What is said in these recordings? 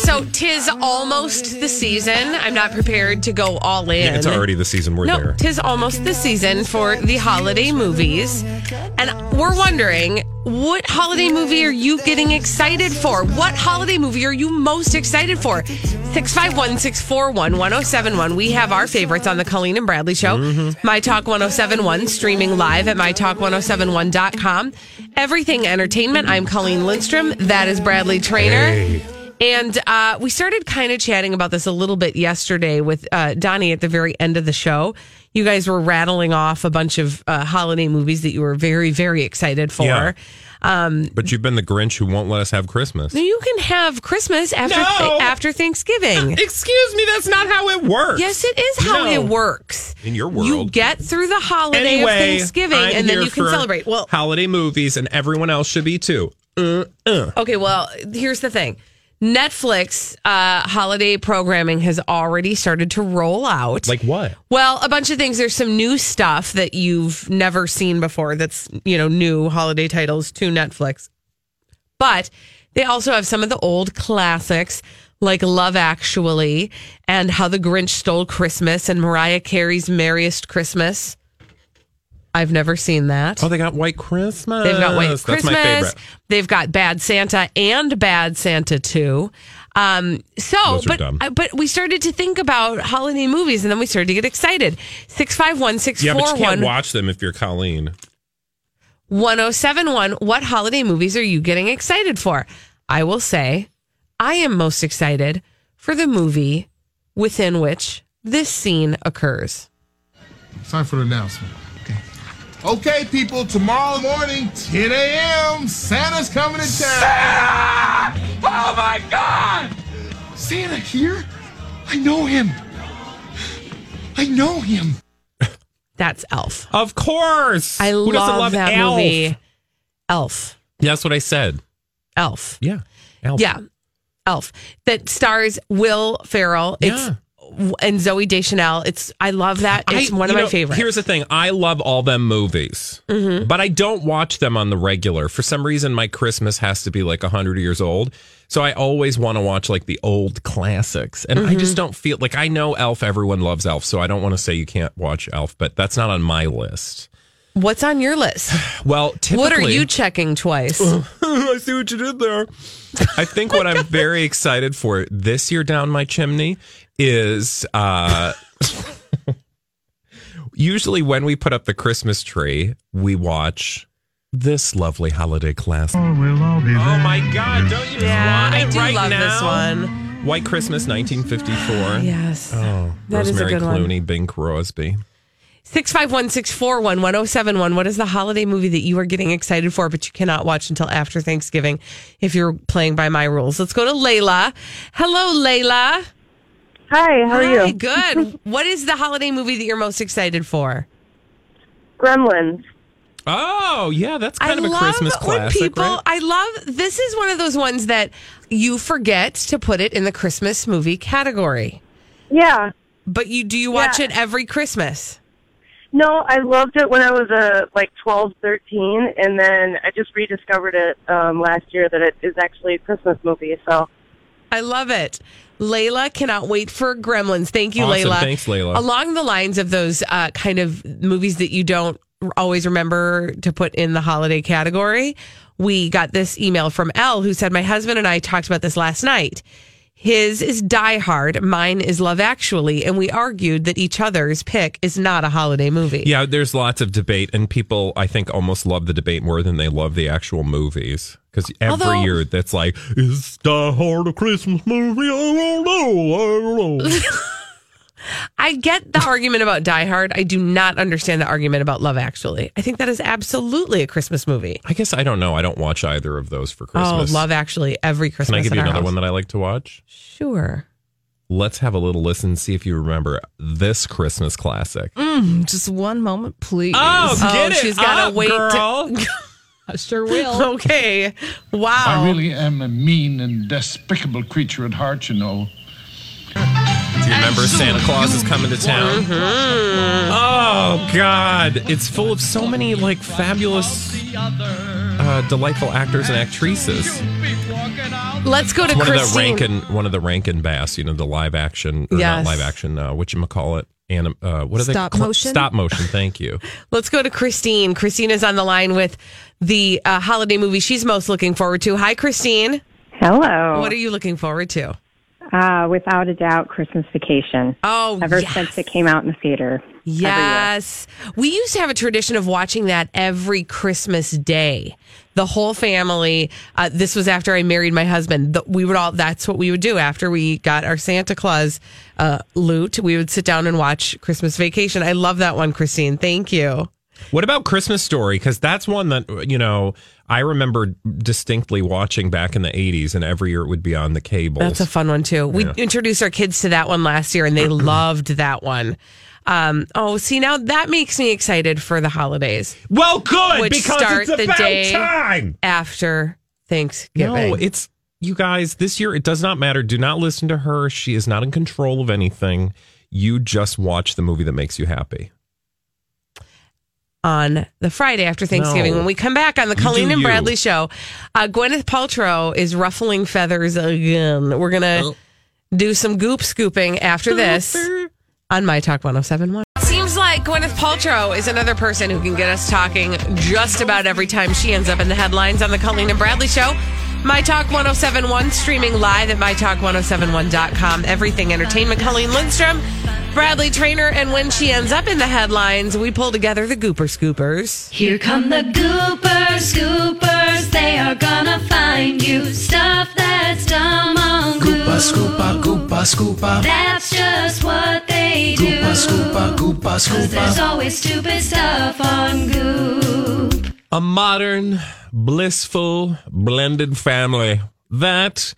So tis almost the season. I'm not prepared to go all in. Yeah, it's already the season we're no, there. tis almost the season for the holiday movies. And we're wondering, what holiday movie are you getting excited for? What holiday movie are you most excited for? 651 641 1071. We have our favorites on the Colleen and Bradley Show. Mm-hmm. My Talk 1071, streaming live at mytalk1071.com. Everything Entertainment. I'm Colleen Lindstrom. That is Bradley Trainer. Hey. And uh, we started kind of chatting about this a little bit yesterday with uh, Donnie at the very end of the show. You guys were rattling off a bunch of uh, holiday movies that you were very, very excited for. Yeah. But you've been the Grinch who won't let us have Christmas. You can have Christmas after No. after Thanksgiving. Excuse me, that's not how it works. Yes, it is how No. it works. In your world, you get through the holiday Anyway, of Thanksgiving, I'm and then you can celebrate. Well, holiday movies, and everyone else should be too. Okay, well, here's the thing. Netflix uh, holiday programming has already started to roll out. Like what? well, a bunch of things. There's some new stuff that you've never seen before. That's you know new holiday titles to Netflix, but they also have some of the old classics like Love Actually and How the Grinch Stole Christmas and Mariah Carey's Merriest Christmas. I've never seen that. Oh, they got White Christmas. They've got White That's Christmas. my favorite. They've got Bad Santa and Bad Santa 2. Um, so, but dumb. uh, but we started to think about holiday movies, and then we started to get excited. Six five one six Yeah, but four you can't one watch them if you're Colleen. one zero seven one. What holiday movies are you getting excited for? I will say, I am most excited for the movie within which this scene occurs. Time for the announcement. Okay. Okay, people, tomorrow morning, 10 a.m., Santa's coming to town. Santa! Oh my God! Santa here? I know him. I know him. That's Elf. Of course. I Who love, doesn't love that Elf? movie. Elf. That's what I said. Elf. Yeah. Elf. Yeah. Elf that stars Will Ferrell. It's Yeah. And Zooey Deschanel. It's I love that. It's I- one of you my favorites. Here's the thing: I love all them movies, Mm-hmm. but I don't watch them on the regular. For some reason, my Christmas has to be like hundred years old, so I always want to watch like the old classics. And I Mm-hmm. just don't feel like I know Elf. Everyone loves Elf, so I don't want to say you can't watch Elf, but that's not on my list. What's on your list? Well, typically, what are you checking twice? I see what you did there. I think what I'm very excited for this year down my chimney is uh usually when we put up the Christmas tree, we watch this lovely holiday classic. Oh my god, don't you just yeah, want I it do right love now? this one. White Christmas 1954. Yes. Oh, That is a Rosemary good one. Clooney, Bing Crosby. Six five one six four one one zero seven one. What is the holiday movie that you are getting excited for, but you cannot watch until after Thanksgiving if you're playing by my rules? Let's go to Layla. Hello, Layla. Hi, how are Hi, you? good. what is the holiday movie that you're most excited for? Gremlins. Oh, yeah, that's kind I of a love Christmas when classic, people. right? I love this is one of those ones that you forget to put it in the Christmas movie category. Yeah. But you do you watch Yeah. it every Christmas? No, I loved it when I was uh, like twelve, thirteen, and then I just rediscovered it um, last year that it is actually a Christmas movie. So I love it. Layla cannot wait for Gremlins. Thank you, Awesome. Layla. Thanks, Layla. Along the lines of those uh, kind of movies that you don't always remember to put in the holiday category, we got this email from L who said, My husband and I talked about this last night. His is Die Hard, mine is Love Actually, and we argued that each other's pick is not a holiday movie. Yeah, there's lots of debate, and people, I think, almost love the debate more than they love the actual movies. Because every Although- year, that's like, is Die Hard a Christmas movie? I don't know. I don't know. I get the argument about Die Hard. I do not understand the argument about Love Actually. I think that is absolutely a Christmas movie. I guess I don't know. I don't watch either of those for oh, Christmas. Oh, Love Actually every Christmas. Can I give you another house. one that I like to watch? Sure. Let's have a little listen, see if you remember this Christmas classic. Mm, just one moment, please. Oh, oh she's gotta wait to- I sure will. Okay. Wow. I really am a mean and despicable creature at heart, you know. Do you remember Santa Claus is coming to town? Mm-hmm. Oh God, it's full of so many like fabulous, uh, delightful actors and actresses. Let's go to One Christine. of the Rankin, one of the Rankin Bass, you know, the live action, or Yes. not live action, uh, what you call it, and uh, what are Stop they? Cl- motion? Stop motion. Thank you. Let's go to Christine. Christine is on the line with the uh, holiday movie she's most looking forward to. Hi, Christine. Hello. What are you looking forward to? Uh, without a doubt, Christmas Vacation. Oh, Ever yes. since it came out in the theater. Yes. We used to have a tradition of watching that every Christmas day. The whole family. Uh, this was after I married my husband. The, we would all. That's what we would do after we got our Santa Claus uh, loot. We would sit down and watch Christmas Vacation. I love that one, Christine. Thank you. What about Christmas Story? Because that's one that you know I remember distinctly watching back in the '80s, and every year it would be on the cable. That's a fun one too. We Yeah. introduced our kids to that one last year, and they loved that one. Um, oh, see now that makes me excited for the holidays well, good Which because start it's the about day time. after Thanksgiving. No, it's you guys. This year, it does not matter. Do not listen to her. She is not in control of anything. You just watch the movie that makes you happy. On the Friday after Thanksgiving. No. When we come back on the You Colleen and you. Bradley show, uh, Gwyneth Paltrow is ruffling feathers again. We're going to do some goop scooping after this on My Talk 1071. Seems like Gwyneth Paltrow is another person who can get us talking just about every time she ends up in the headlines on the Colleen and Bradley show. My Talk 1071, streaming live at MyTalk1071.com. Everything Entertainment. Colleen Lindstrom, Bradley Trainer, and when she ends up in the headlines, we pull together the Gooper Scoopers. Here come the Gooper Scoopers. They are gonna find you stuff that's dumb on Goop. Scoopa, Goopa, Scoopa. That's just what they do. Goopa, Scoopa, Goopa, Cause there's always stupid stuff on Goop. A modern, blissful, blended family. That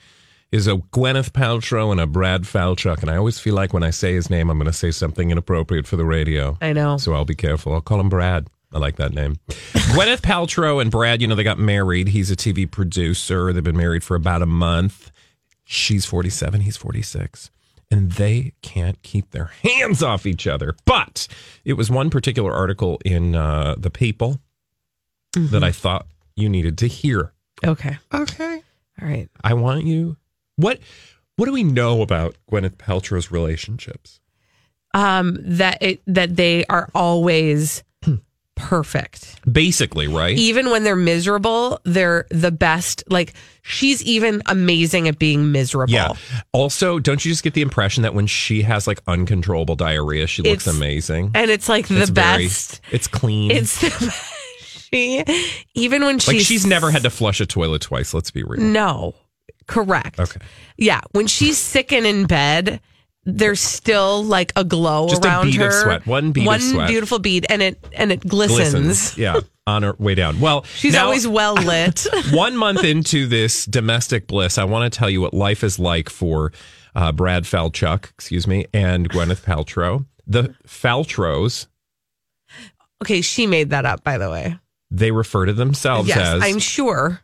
is a Gwyneth Paltrow and a Brad Falchuk. And I always feel like when I say his name, I'm going to say something inappropriate for the radio. I know. So I'll be careful. I'll call him Brad. I like that name. Gwyneth Paltrow and Brad, you know, they got married. He's a TV producer. They've been married for about a month. She's 47, he's 46. And they can't keep their hands off each other. But it was one particular article in uh, The People that I thought you needed to hear. Okay. Okay. All right. I want you. What What do we know about Gwyneth Paltrow's relationships? Um, that it that they are always perfect. Basically, right? Even when they're miserable, they're the best. Like she's even amazing at being miserable. Yeah. Also, don't you just get the impression that when she has like uncontrollable diarrhea, she looks It's- amazing? And it's like the It's very- best. it's clean. It's the she even when she's like she's never had to flush a toilet twice. Let's be real. No. Correct. Okay. Yeah. When she's sick and in bed, there's still like a glow Just a around bead her. of sweat. One bead of One sweat. beautiful bead, and it and it glistens. Glistens. Yeah, on her way down. Well, She's now- always well lit. one month into this domestic bliss, I want to tell you what life is like for uh, Brad Falchuk, excuse me, and Gwyneth Paltrow. The Faltrows, okay, she made that up, by the way. They refer to themselves yes, as I'm sure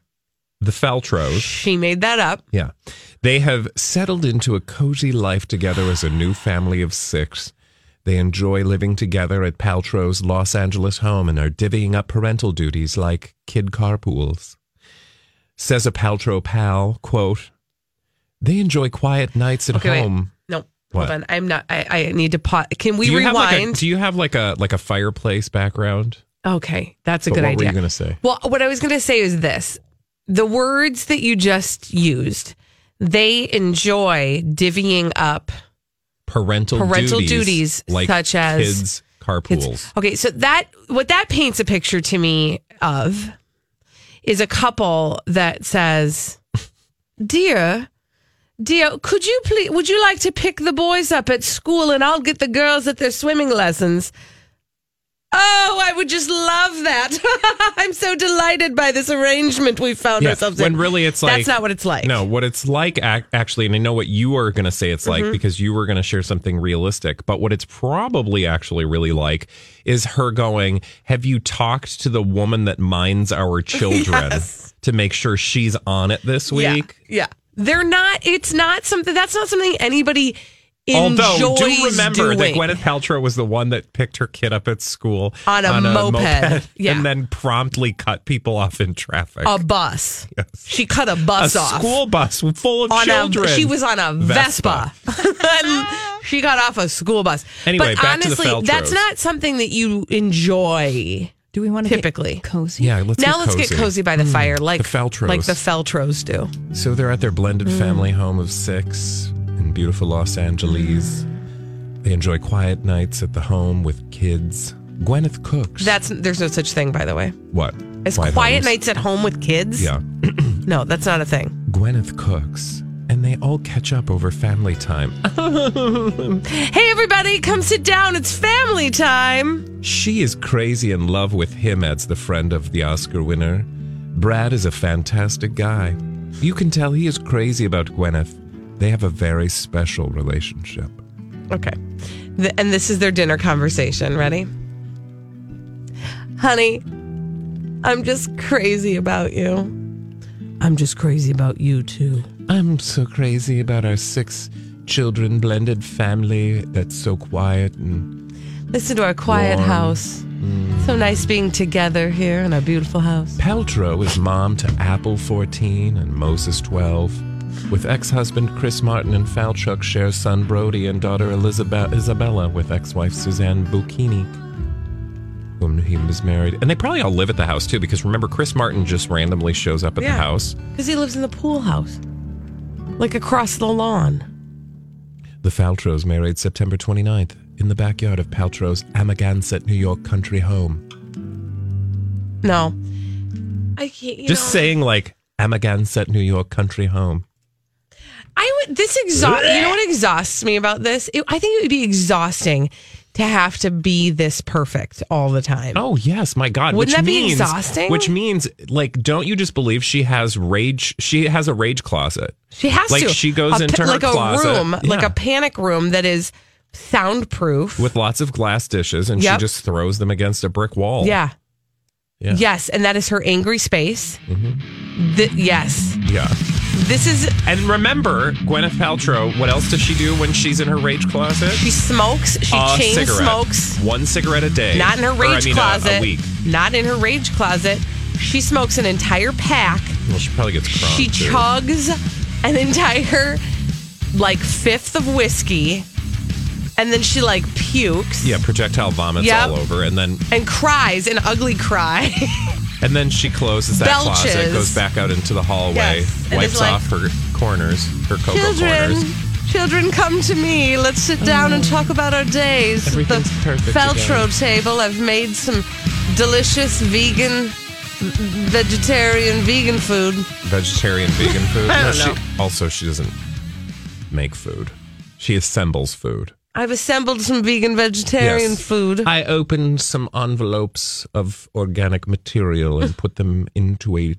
the Faltrows. she made that up. Yeah. They have settled into a cozy life together as a new family of six. They enjoy living together at Paltrow's Los Angeles home and are divvying up parental duties like kid carpools. Says a Paltrow pal, quote, they enjoy quiet nights at Okay, wait. home. No, What? hold on. I'm not. I, I need to pause. Can we do have like a, rewind? do you have like a like a fireplace background? Okay, that's a But good what idea. What were you going to say? Well, what I was going to say is this: the words that you just used, they enjoy divvying up Parental, parental duties, duties, like such as kids carpools. Okay, so that what that paints a picture to me of is a couple that says, "Dear, dear, could you please would you like to pick the boys up at school and I'll get the girls at their swimming lessons?" Oh, I would just love that. I'm so delighted by this arrangement we found Yeah, ourselves in. when really it's like That's not what it's like. No, what it's like ac- actually, and I know what you are going to say it's like Mhm. because you were going to share something realistic. But what it's probably actually really like is her going, "Have you talked to the woman that minds our children Yes. to make sure she's on it this week?" Yeah. They're not it's not something that's not something anybody Although, enjoys do remember that doing. Gwyneth Paltrow was the one that picked her kid up at school On a moped. Yeah. and then promptly cut people off in traffic. a bus. She cut a bus off. a off. school bus full of on children. A, she was on a Vespa. and she got off a school bus. Anyway, but back to the honestly, that's not something that you enjoy. Do we want to typically cozy? Yeah, let's now get let's get cozy. cozy by the fire, like the Feltros. like the Feltros do. So they're at their blended Mm. family home of six in beautiful Los Angeles. They enjoy quiet nights at the home with kids. Gwyneth cooks. That's there's no such thing, by the way. what? As quiet, homes? nights at home with kids. Yeah. No, that's not a thing. Gwyneth cooks, and they all catch up over family time. Hey, everybody, come sit down. It's family time. She is crazy in love with him, adds the friend of the Oscar winner. Brad is a fantastic guy. You can tell he is crazy about Gwyneth. They have a very special relationship. Okay. Th- and this is their dinner conversation. Ready? Honey, I'm just crazy about you. I'm just crazy about you, too. I'm so crazy about our six children blended family that's so quiet and Listen to our quiet Warm. house. Mm. So nice being together here in our beautiful house. Paltrow is mom to Apple 14 and Moses 12. With ex-husband Chris Martin and Falchuk share son Brody and daughter Elizabeth Isabella with ex-wife Suzanne Bukinik, whom he was married. And they probably all live at the house too, because remember Chris Martin just randomly shows up at Yeah. the house. Because he lives in the pool house, like across the lawn. The Faltrows married September 29th in the backyard of Paltrow's Amagansett, New York country home. No. I can't. You Just know, saying like Amagansett, New York country home. I would. This exhaust. You know what exhausts me about this? It, I think it would be exhausting to have to be this perfect all the time. Oh yes, my God! Wouldn't which that be means, exhausting? Which means, like, don't you just believe she has rage? She has a rage closet. She has like to. she goes A into pa- her like closet, a room, like a panic room that is soundproof. with lots of glass dishes, and Yep. she just throws them against a brick wall. Yeah. Yeah. Yes, and that is her angry space. Mhm. Th- yes. yeah. This is. And remember, Gwyneth Paltrow. What else does she do when she's in her rage closet? She smokes. She A chain cigarette. smokes. one cigarette a day. Not in her Or, I rage mean, closet. A, week. Not in her rage closet. She smokes an entire pack. Well, she probably gets crunk. She too. chugs an entire like fifth of whiskey, and then she like pukes Yeah, projectile vomits Yep. all over, and then and cries an ugly cry. And then she closes that closet, Belches. goes back out into the hallway, Yes, and wipes is like, off her corners, her cocoa children, corners. children, come to me. Let's sit down and talk about our days. At Everything's the perfect Feltro again. table. I've made some delicious vegan, vegetarian, vegan food. Vegetarian, vegan food. I don't she, know. also, she doesn't make food. She assembles food. I've assembled some vegan, vegetarian Yes. food. I opened some envelopes of organic material and put them into a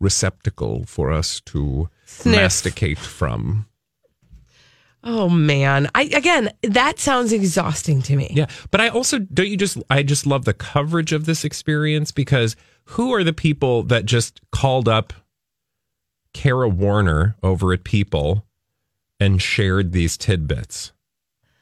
receptacle for us to Sniff. masticate from. Oh man. I again, that sounds exhausting to me. Yeah, but I also don't you just I just love the coverage of this experience because who are the people that just called up Kara Warner over at People and shared these tidbits?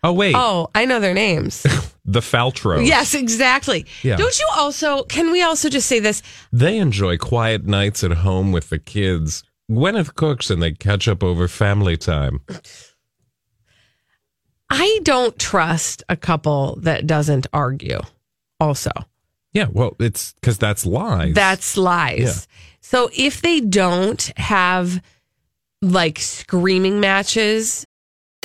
Oh wait, Oh, I know their names. the Faltros. yes, exactly. Yeah. Don't you also can we also just say this? They enjoy quiet nights at home with the kids. Gwyneth cooks and they catch up over family time. I don't trust a couple that doesn't argue. Also, Yeah, well, it's because that's lies. that's lies. Yeah. So if they don't have like screaming matches.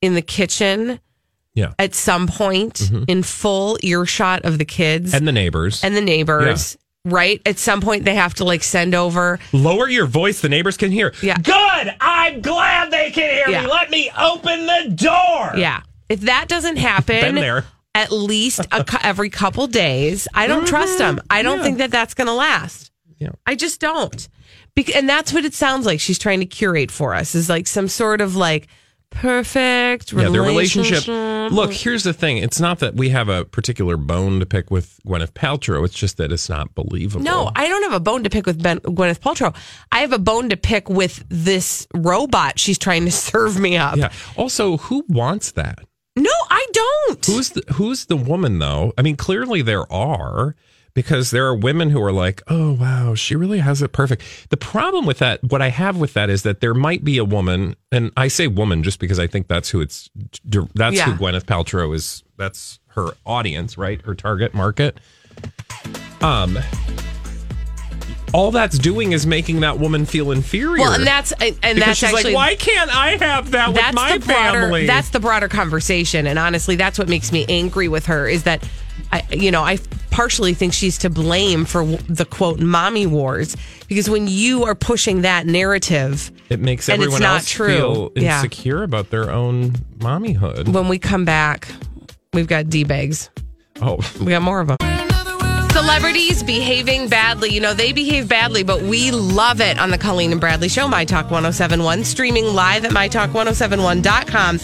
In the kitchen Yeah. at some point Mhm. in full earshot of the kids And the neighbors. and the neighbors. Right? At some point, they have to like send over. Lower your voice, the neighbors can hear. Yeah. Good. I'm glad they can hear Yeah. me. Let me open the door. Yeah. If that doesn't happen, there. at least a, every couple days, I don't trust them. I don't Yeah. think that that's going to last. Yeah. I just don't. Bec- and that's what it sounds like she's trying to curate for us is like some sort of like perfect Yeah, their relationship. Look, here's the thing. It's not that we have a particular bone to pick with Gwyneth Paltrow. It's just that it's not believable. No, I don't have a bone to pick with ben, Gwyneth Paltrow. I have a bone to pick with this robot she's trying to serve me up. Yeah. Also, who wants that? No, I don't. Who's the Who's the woman though? I mean, clearly there are because there are women who are like, "Oh wow, she really has it perfect." The problem with that, what I have with that, is that there might be a woman, and I say woman just because I think that's who it's that's Yeah. who Gwyneth Paltrow is. That's her audience, right? Her target market. Um. All that's doing is making that woman feel inferior. Well, and that's and because that's she's actually like, why can't I have that with my broader, family? That's the broader conversation, and honestly, that's what makes me angry with her. Is that I, you know, I partially think she's to blame for the quote "mommy wars" because when you are pushing that narrative, It makes and it's everyone not else true. feel Yeah. insecure about their own mommyhood. when we come back, we've got d bags. Oh, We got more of them. Celebrities behaving badly. You know, they behave badly, but we love it on the Colleen and Bradley Show, My Talk 1071, streaming live at MyTalk1071.com.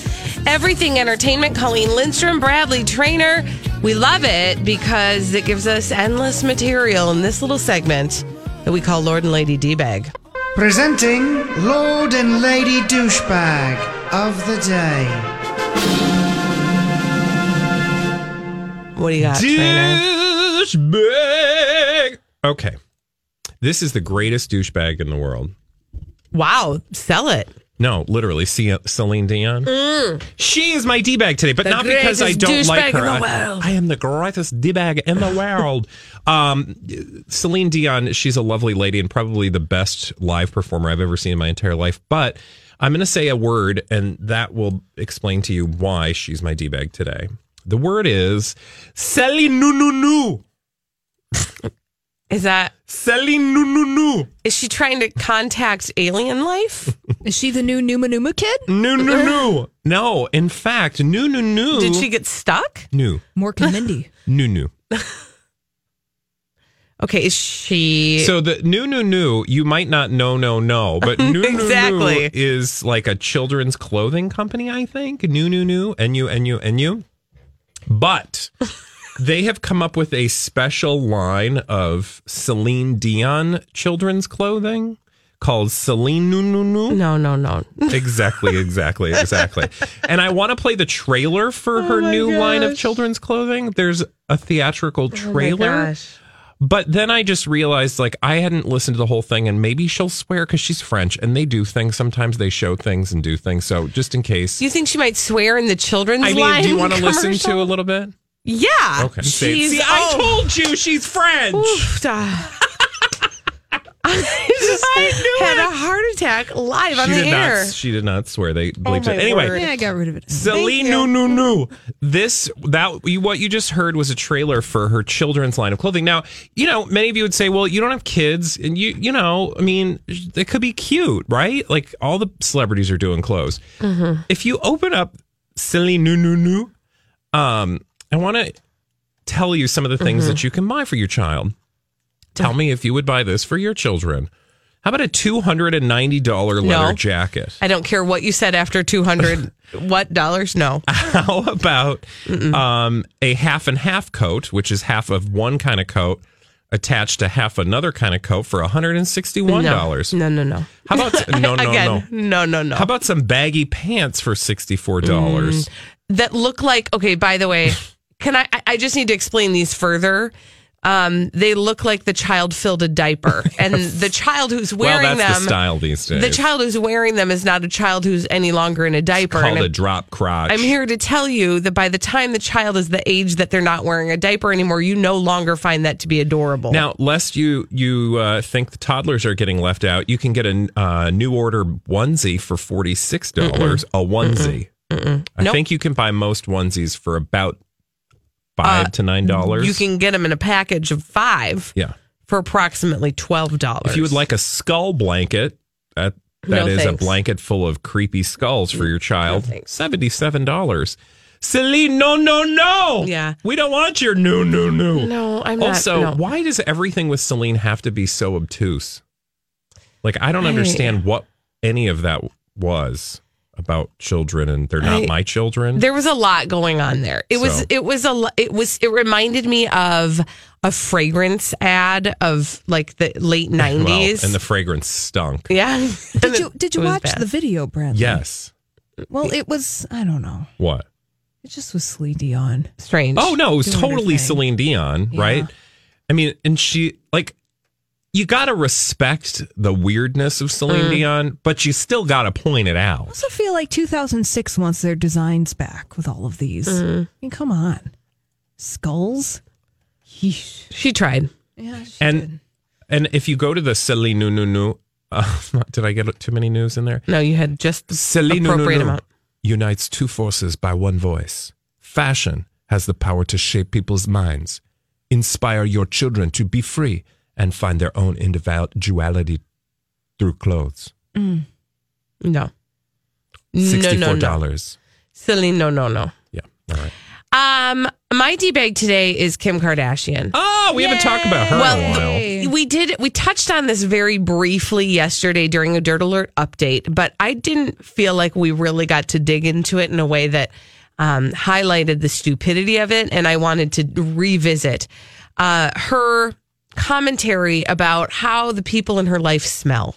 Everything entertainment, Colleen Lindstrom, Bradley Trainer. We love it because it gives us endless material in this little segment that we call Lord and Lady D Bag. Presenting Lord and Lady Douchebag of the Day. What do you got, Trainer? Douchebag. Okay. This is the greatest douchebag in the world. Wow, sell it. No, literally, C- Celine Dion. She is my d bag today, but The not because I don't like her. in the I- I, am the greatest d bag in the world. um, Celine Dion, she's a lovely lady and probably the best live performer I've ever seen in my entire life. But I'm going to say a word, and that will explain to you why she's my d bag today. The word is Celine nu nu nu. Is that Celine nu nu nu. is she trying to contact alien life? Is she the new Numa Numa kid? Nu nu nu. No, in fact, nu nu nu. Did she get stuck? Nu Mork and Mindy. nu nu. Okay, is she So the new new new you might not know no no, but new Exactly. new is like a children's clothing company, I think. New new new and you and you and you. But they have come up with a special line of Celine Dion children's clothing called Celine Nu Nu Nu. No, no, no. Exactly, exactly, exactly. and I want to play the trailer for oh her new line of children's clothing. There's a theatrical oh trailer. But then I just realized, like, I hadn't listened to the whole thing, and maybe she'll swear because she's French and they do things. Sometimes they show things and do things. So just in case. Do you think she might swear in the children's I mean, line do you want to listen to a little bit? Yeah. Okay. She's- See, I oh. told you she's French. Oof, uh, I just had a heart attack live on she the did air. not. She did not swear. They Oh, bleeped my it anyway. word. Yeah, I got rid of it. Celine, no, no, no. This that what you just heard was a trailer for her children's line of clothing. Now, you know, many of you would say, "Well, you don't have kids, and you, you know, I mean, it could be cute, right? Like all the celebrities are doing clothes. Mm-hmm. If you open up Celine, no, no, no, um, I want to tell you some of the things Mhm. that you can buy for your child. Tell me if you would buy this for your children. How about a two hundred and ninety dollar leather No. jacket? I don't care what you said after 200 what dollars? No. How about um, a half and half coat, which is half of one kind of coat attached to half another kind of coat for $161? No, no, no. How about no, no, Again, no. no, no, no. How about some baggy pants for $64? that look like okay by the way can i i- just need to explain these further um they look like the child filled a diaper and the child who's wearing Well, that's them the style these days. the child who's wearing them is not a child who's any longer in a diaper called And a I'm- drop crotch. I'm here to tell you that by the time the child is the age that they're not wearing a diaper anymore, you no longer find that to be adorable. Now, lest you you uh, think the toddlers are getting left out, you can get a uh, new order onesie for forty six dollars. A onesie. I Nope. think you can buy most onesies for about five to nine dollars. Uh, you can get them in a package of five Yeah. for approximately twelve dollars. If you would like a skull blanket, that that No, is thanks. a blanket full of creepy skulls for your child. Seventy seven dollars. Celine, no, no, no. Yeah. We don't want your no, no, no. No, I'm not- Also, no. why does everything with Celine have to be so obtuse? Like, I don't I- understand what any of that was about children, and they're not I- my children. There was a lot going on there. It was it was a it was it reminded me of a fragrance ad of like the late Well, nineties. and the fragrance stunk. yeah. Did you did you watch bad. the video, Brad? Yes. Well, it was. I don't know. What? It just was Celine Dion. Strange. Oh no, it was Doing totally. Celine Dion, Yeah. right? I mean, and she like you got to respect the weirdness of Celine Mm. Dion, but you still got to point it I out. also feel like 2006 wants their designs back with all of these. Mm. I mean, come on, skulls. Yeesh. She tried. Yeah, she And did. and if you go to the Celine nu nu nu, uh, did I get too many news in there? No, you had just Celine nu nu appropriate nu amount. unites two forces by one voice. Fashion has the power to shape people's minds, inspire your children to be free and find their own individuality through clothes. No. No, Sixty-four no, no. dollars. Celine, no, no, no. Yeah. All right. Um, my D bag today is Kim Kardashian. Oh, we haven't talked about her in a Well, while. we did. We touched on this very briefly yesterday during a Dirt Alert update, but I didn't feel like we really got to dig into it in a way that um, highlighted the stupidity of it, and I wanted to revisit uh, her commentary about how the people in her life smell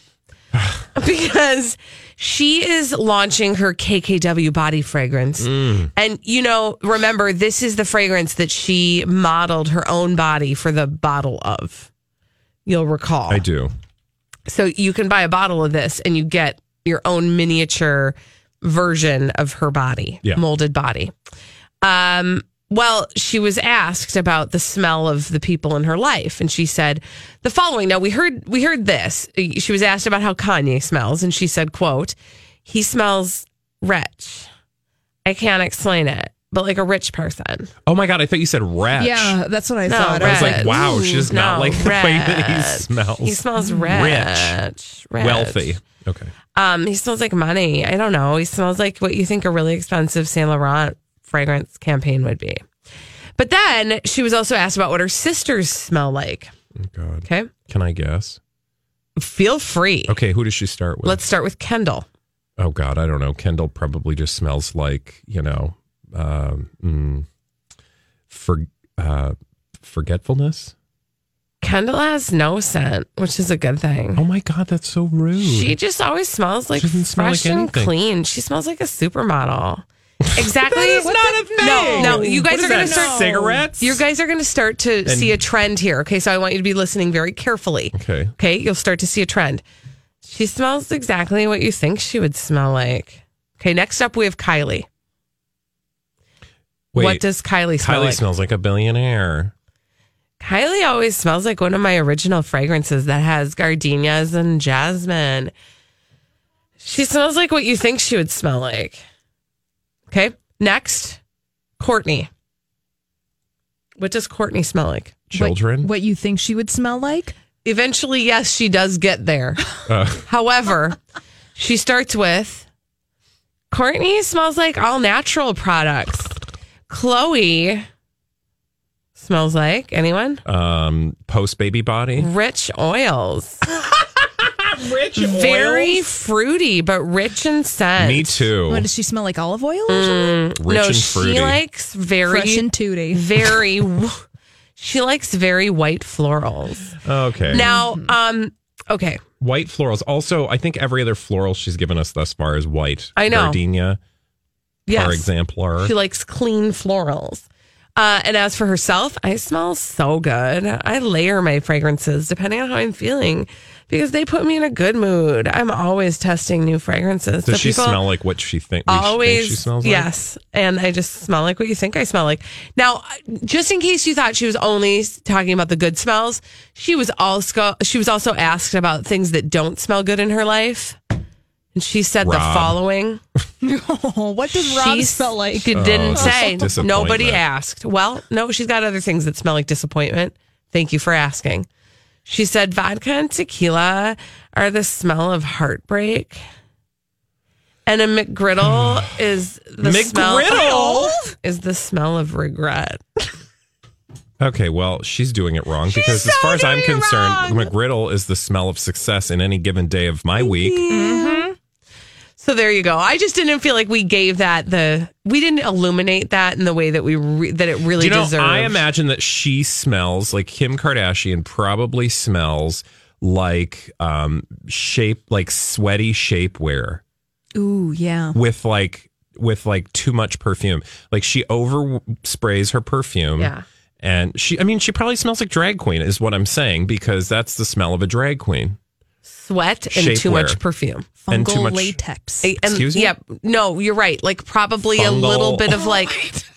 because she is launching her KKW body fragrance. Mm. And, you know, remember, this is the fragrance that she modeled her own body for the bottle of. You'll recall. I do. So you can buy a bottle of this and you get your own miniature version of her body, Yeah. molded body. Um, well, she was asked about the smell of the people in her life, and she said the following. Now we heard we heard this. She was asked about how Kanye smells, and she said, "quote He smells rich. I can't explain it, but like a rich person. Oh my god, I thought you said rat. Yeah, that's what I No, thought. I was like, wow, she does not No, like the way that he smells. He smells rich, rich. Wealthy. Okay. Um, he smells like money. I don't know. He smells like what you think a really expensive Saint Laurent fragrance campaign would be. But then she was also asked about what her sisters smell like. Oh god. Okay. Can I guess? Feel free. Okay, who does she start with? Let's start with Kendall. oh god, I don't know. Kendall probably just smells like, you know, um, mm, for uh, forgetfulness. Kendall has no scent, which is a good thing. Oh my god, that's so rude. She just always smells like doesn't smell fresh like and anything. clean. She smells like a supermodel. Exactly. That is not a thing. No, no. You guys What is are going to start cigarettes. You guys are going to start to see a trend here. Okay, so I want you to be listening very carefully. Okay. Okay, you'll start to see a trend. She smells exactly what you think she would smell like. Okay, next up we have Kylie. Wait, what does Kylie smell Kylie like? smells like a billionaire. Kylie always smells like one of my original fragrances that has gardenias and jasmine. She smells like what you think she would smell like. Okay. Next, Kourtney. What does Kourtney smell like? Children. What you think she would smell like? Eventually, yes, she does get there. Uh, However, she starts with Kourtney smells like all natural products. Khloé smells like anyone? um, post baby body. Rich oils. Rich Very fruity, but rich in scent. Me too. What does she smell like? Olive oil? Or something? Rich no, and she likes very Fresh and tooty. very. she likes very white florals. Okay. Now, um, okay, white florals. Also, I think every other floral she's given us thus far is white. I know. Gardenia, yes, par exemplar. She likes clean florals. Uh, and as for herself, I smell so good. I layer my fragrances depending on how I'm feeling because they put me in a good mood. I'm always testing new fragrances. Does So she smell like what she think? Always, think she smells like? yes. And I just smell like what you think I smell like. Now, just in case you thought she was only talking about the good smells, she was also she was also asked about things that don't smell good in her life. And she said the following. Oh, what does Rob She smell like? She didn't Oh, say. Nobody asked. Well, no, she's got other things that smell like disappointment. Thank you for asking. She said vodka and tequila are the smell of heartbreak. And a McGriddle is the smell McGriddle? is the smell of regret. Okay, well, she's doing it wrong because as far as I'm concerned, McGriddle is the smell of success in any given day of my week. Mm-hmm. So there you go. I just didn't feel like we gave that the we didn't illuminate that in the way that we re, that it really Do you know, deserved. I imagine that she smells like Kim Kardashian probably smells like um shape like sweaty shapewear Ooh, yeah. with like with like too much perfume. Like she over sprays her perfume. Yeah. And she I mean she probably smells like drag queen is what I'm saying because that's the smell of a drag queen. Sweat and too much perfume. And too Fungal much- latex. And, Excuse me? Yeah, no, you're right. Like probably a little bit of like,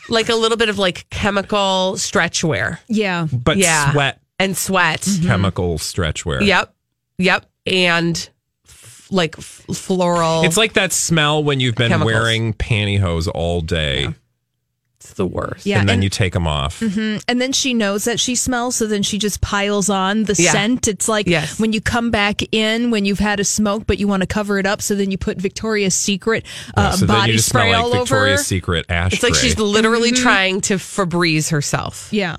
like a little bit of like chemical stretch wear. yeah. But Yeah. sweat and sweat. Mm-hmm. chemical stretch wear. Yep, yep, and f- like f- floral. It's like that smell when you've been Chemicals. wearing pantyhose all day it's the worst. Yeah. and then and, you take them off. and then she knows that she smells, so then she just piles on the Yeah. scent. It's like Yes. when you come back in when you've had a smoke, but you want to cover it up, so then you put Victoria's Secret uh, so then body you just spray smell all like Victoria's over. Secret ashtray. It's like she's literally trying to Febreze herself. Yeah.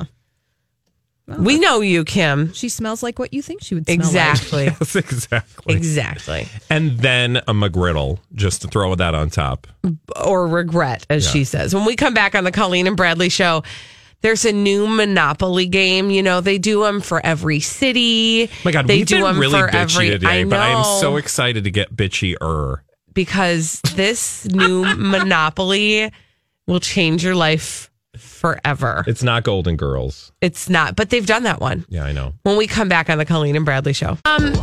Oh. We know you, Kim. She smells like what you think she would smell like. Exactly. Yes, exactly. exactly. And then a McGriddle, just to throw that on top. or regret, as she says. When we come back on the Colleen and Bradley show, there's a new Monopoly game. You know, they do them for every city. My God, they we've do been 'em really for bitchy every. today, I but I am so excited to get bitchy-er. because this new Monopoly will change your life forever. It's not Golden Girls. It's not, but they've done that one. Yeah, I know. when we come back on the Colleen and Bradley show. Um,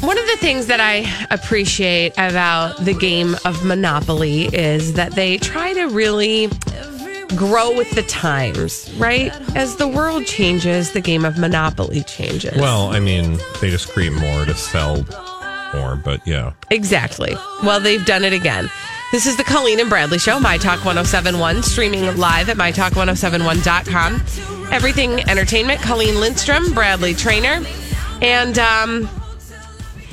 one of the things that I appreciate about the game of Monopoly is that they try to really grow with the times, right? As the world changes, the game of Monopoly changes. Well, I mean, they just create more to sell more, but yeah. Exactly. Well, they've done it again. This is the Colleen and Bradley Show, My Talk 1071, streaming live at MyTalk1071.com. Everything Entertainment, Colleen Lindstrom, Bradley Trainer. And um,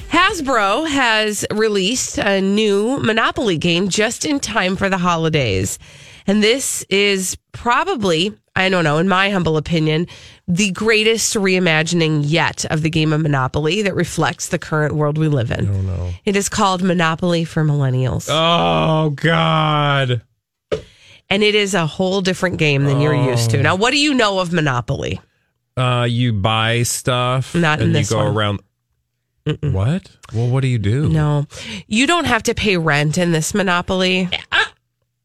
Hasbro has released a new Monopoly game just in time for the holidays. And this is probably, I don't know, in my humble opinion, the greatest reimagining yet of the game of Monopoly that reflects the current world we live in. Oh, no. It is called Monopoly for Millennials. Oh, God. And it is a whole different game than you're used to. Now, what do you know of Monopoly? Uh, you buy stuff Not in and this you go one. around. What? Well, what do you do? No, you don't have to pay rent in this Monopoly.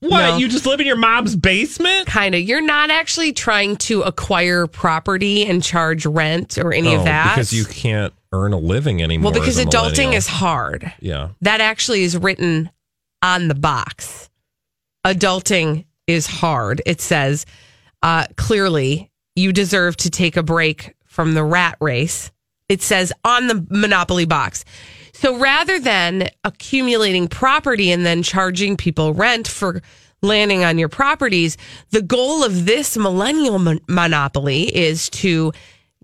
What? No. You just live in your mom's basement? Kind of. You're not actually trying to acquire property and charge rent or any Oh, of that. Because you can't earn a living anymore. well, because adulting is hard. Yeah. That actually is written on the box. Adulting is hard. It says uh, clearly you deserve to take a break from the rat race. It says on the Monopoly box. So rather than accumulating property and then charging people rent for landing on your properties, the goal of this millennial mon- monopoly is to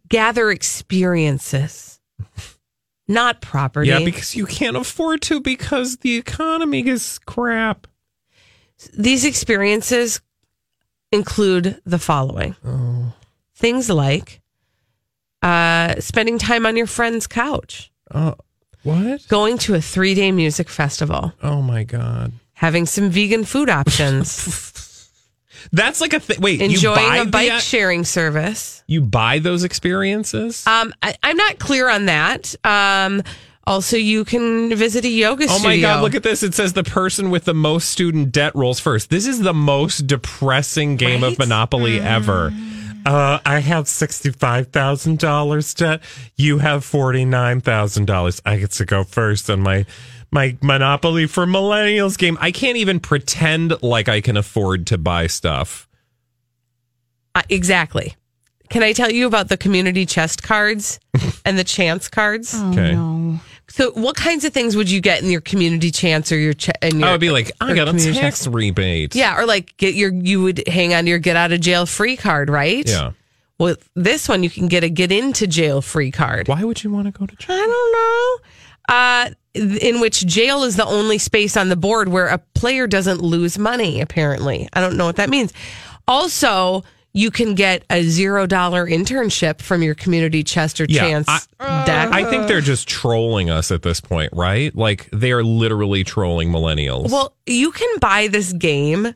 gather experiences, not property. Yeah, because you can't afford to because the economy is crap. These experiences include the following things like uh, spending time on your friend's couch, Oh, what? going to a three day music festival, Oh my god. having some vegan food options, That's like a thing. Wait, you enjoying buy a bike the- sharing service. You buy those experiences? Um, I, I'm not clear on that. Um, also, you can visit a yoga studio. Oh studio. my God, look at this. It says the person with the most student debt rolls first. This is the most depressing game of Monopoly ever. Uh, I have $65,000 debt. You have $49,000. I get to go first on my my Monopoly for Millennials game. I can't even pretend like I can afford to buy stuff. Uh, exactly. Can I tell you about the community chest cards and the chance cards? Okay. So, what kinds of things would you get in your community chance or your? Ch- in your I would be like, I got a tax chest? rebate. Yeah, or like get your you would hang on to your get out of jail free card, right? Yeah. Well, this one you can get a get into jail free card. Why would you want to go to jail? I don't know. Uh, in which jail is the only space on the board where a player doesn't lose money. Apparently, I don't know what that means. Also, you can get a zero dollar internship from your community chest or chance I, deck. I think they're just trolling us at this point, right? Like they are literally trolling millennials. Well, you can buy this game.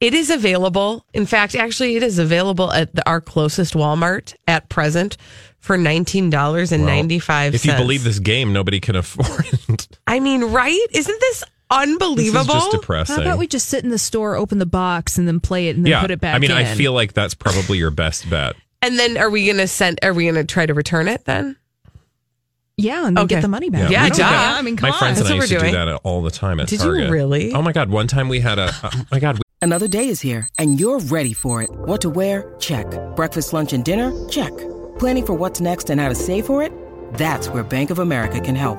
It is available. In fact, actually, it is available at the, our closest Walmart at present for nineteen dollars and ninety five. if you believe this game, nobody can afford it. I mean, right? Isn't this unbelievable? This is just depressing. How about we just sit in the store, open the box, and then play it, and then yeah, put it back? I mean, I feel like that's probably your best bet. and then, are we going to send? Are we going to try to return it then? yeah, and then Okay. get the money back. Yeah, We don't I mean, come My on. friends and I what used to we're do doing. that all the time at Did you really? Oh my god! One time we had a. Oh my god! Another day is here, and you're ready for it. What to wear? Check. Breakfast, lunch, and dinner? Check. Planning for what's next and how to save for it? That's where Bank of America can help.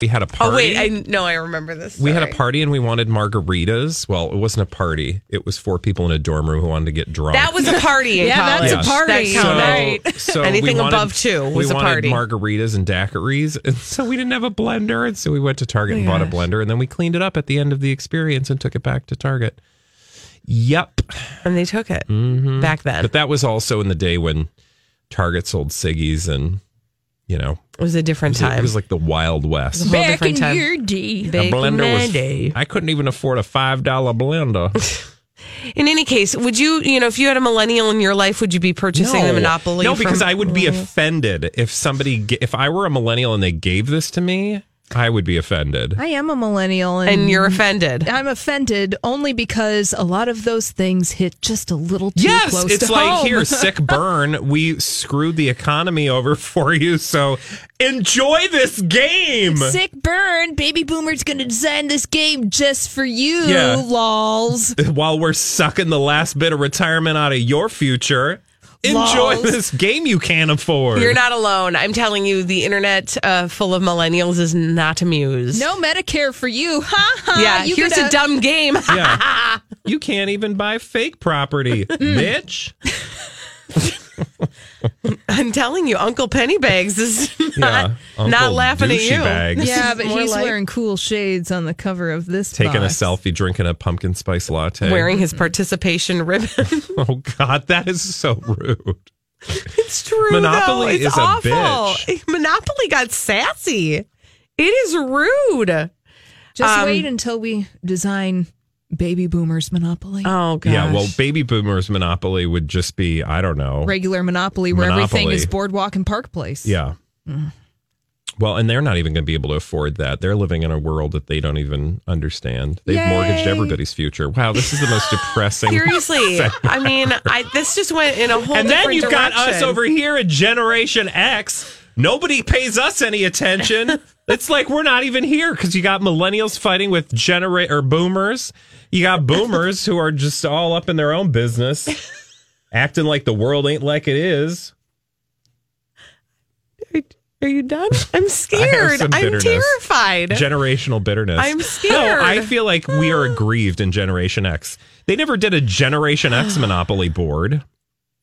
We had a party. Oh wait, I know I remember this. we had a party and we wanted margaritas. Well, it wasn't a party. It was four people in a dorm room who wanted to get drunk. That was a party Yeah, college. that's a party. That counted. Right. So Anything wanted- above two was we a wanted party. margaritas and daiquiris, and so we didn't have a blender, and so we went to Target and bought a blender, and then we cleaned it up at the end of the experience and took it back to Target. Yep, and they took it Mm-hmm. back then. but that was also in the day when Target sold ciggies, and you know, It was a it different was, time. it was like the Wild West. whole Back in time. your day. A Back in blender my was. day. I couldn't even afford a five dollar blender. In any case, would you, you know, if you had a millennial in your life, would you be purchasing the Monopoly? No, because I would be mm. offended if somebody, if I were a millennial and they gave this to me, I would be offended. I am a millennial, and, and you're offended. I'm offended only because a lot of those things hit just a little too close to home. Yes, close it's to like home. here, sick burn. We screwed the economy over for you, so enjoy this game. Sick burn. Baby Boomer's going to design this game just for you, Yeah. lols. While we're sucking the last bit of retirement out of your future, enjoy Lols. this game you can't afford. You're not alone. I'm telling you, the internet uh, full of millennials is not amused. No Medicare for you. Ha ha. Yeah, You here's a dumb game. Yeah. you can't even buy fake property, bitch. I'm telling you, Uncle Pennybags is not, Yeah, not laughing at you. Doucheybags. This Yeah, but he's like wearing cool shades on the cover of this. Taking box. a selfie, drinking a pumpkin spice latte. wearing his participation ribbon. Oh God, that is so rude. it's true. Monopoly though. It's is a awful. bitch. Monopoly got sassy. It is rude. Just Um, wait until we design baby boomers monopoly. Oh gosh. Yeah, well, baby boomers monopoly would just be I don't know. Regular monopoly where everything is boardwalk and park place. Yeah. Mm. Well, and they're not even going to be able to afford that. They're living in a world that they don't even understand. They've mortgaged everybody's future. Wow, this is the most depressing. Seriously. I mean, I this just went in a whole. and then you've got us over here at Generation X. Nobody pays us any attention. it's like we're not even here because you got millennials fighting with generate or boomers. You got boomers who are just all up in their own business, acting like the world ain't like it is. Are you done? I'm scared. I'm terrified. Generational bitterness. I'm scared. No, I feel like we are aggrieved in Generation X. They never did a Generation X Monopoly board.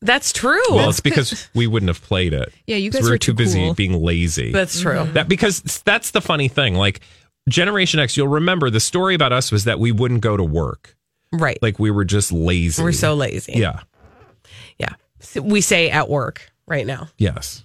That's true. Well, it's because we wouldn't have played it. Yeah, you guys we were were too too busy cool. being lazy. That's true. Mm-hmm. That because that's the funny thing. Like Generation X, you'll remember the story about us was that we wouldn't go to work. right. Like we were just lazy. We're so lazy. Yeah. Yeah. So we say at work right now. Yes.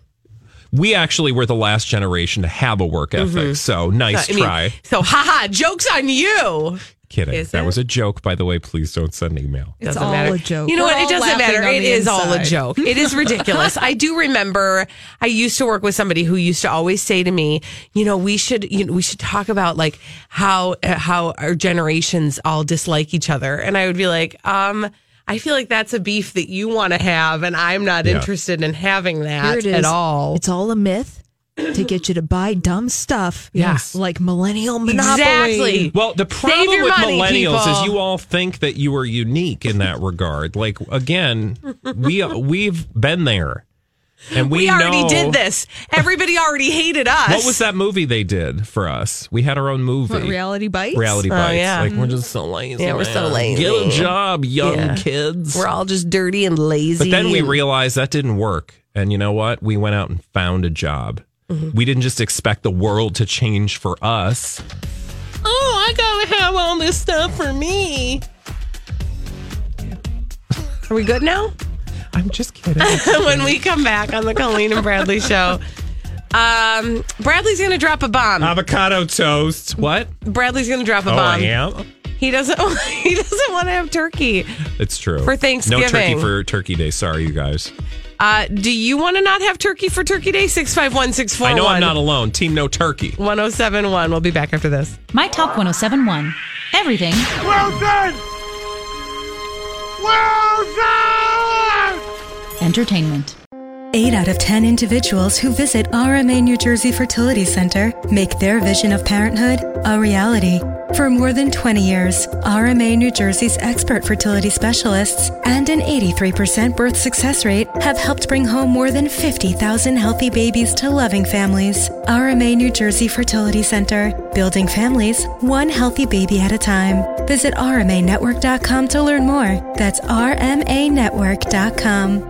We actually were the last generation to have a work ethic. So nice Mm-hmm. I mean, try. So, haha, joke's on you. Kidding. is That it? was a joke, by the way. Please don't send email. It's Doesn't all matter. a joke. You know We're what? It doesn't matter. It is It the is all a joke. It is ridiculous. I do remember I used to work with somebody who used to always say to me, you know, we should you know, we should talk about like how uh, how our generations all dislike each other. And I would be like, um I feel like that's a beef that you want to have and I'm not Yeah. interested in having that Here it is. at all. It's all a myth to get you to buy dumb stuff. Yes. Like millennial monopoly. Exactly. Well, the problem with money, millennials people. is you all think that you are unique in that regard. Like again, we we've been there, and we, we already know- did this. Everybody already hated us. What was that movie they did for us? We had our own movie. What, reality bites? Reality Oh, bites. yeah. Like we're mm-hmm. just so lazy. Yeah, we're so lazy. Get a job, young Yeah. kids. We're all just dirty and lazy. but then we realized that didn't work, and you know what? We went out and found a job. Mm-hmm. We didn't just expect the world to change for us. Oh, I gotta have all this stuff for me. Are we good now? I'm just kidding. when we come back on the Colleen and Bradley show. Um, Bradley's going to drop a bomb. Avocado toast. What? Bradley's going to drop a Oh, I bomb. am. He doesn't. He doesn't want to have turkey. It's true. For Thanksgiving. No turkey for Turkey Day. Sorry, you guys. Uh, do you want to not have turkey for Turkey Day? Six five one six four I know I'm not alone. Team No Turkey. 1071. We'll be back after this. My Talk 1071. Everything Wilson! Wilson! entertainment. Eight out of 10 individuals who visit RMA New Jersey Fertility Center make their vision of parenthood a reality. For more than 20 years, RMA New Jersey's expert fertility specialists and an 83% birth success rate have helped bring home more than 50,000 healthy babies to loving families. RMA New Jersey Fertility Center, building families one healthy baby at a time. Visit RMAnetwork.com to learn more. That's RMAnetwork.com.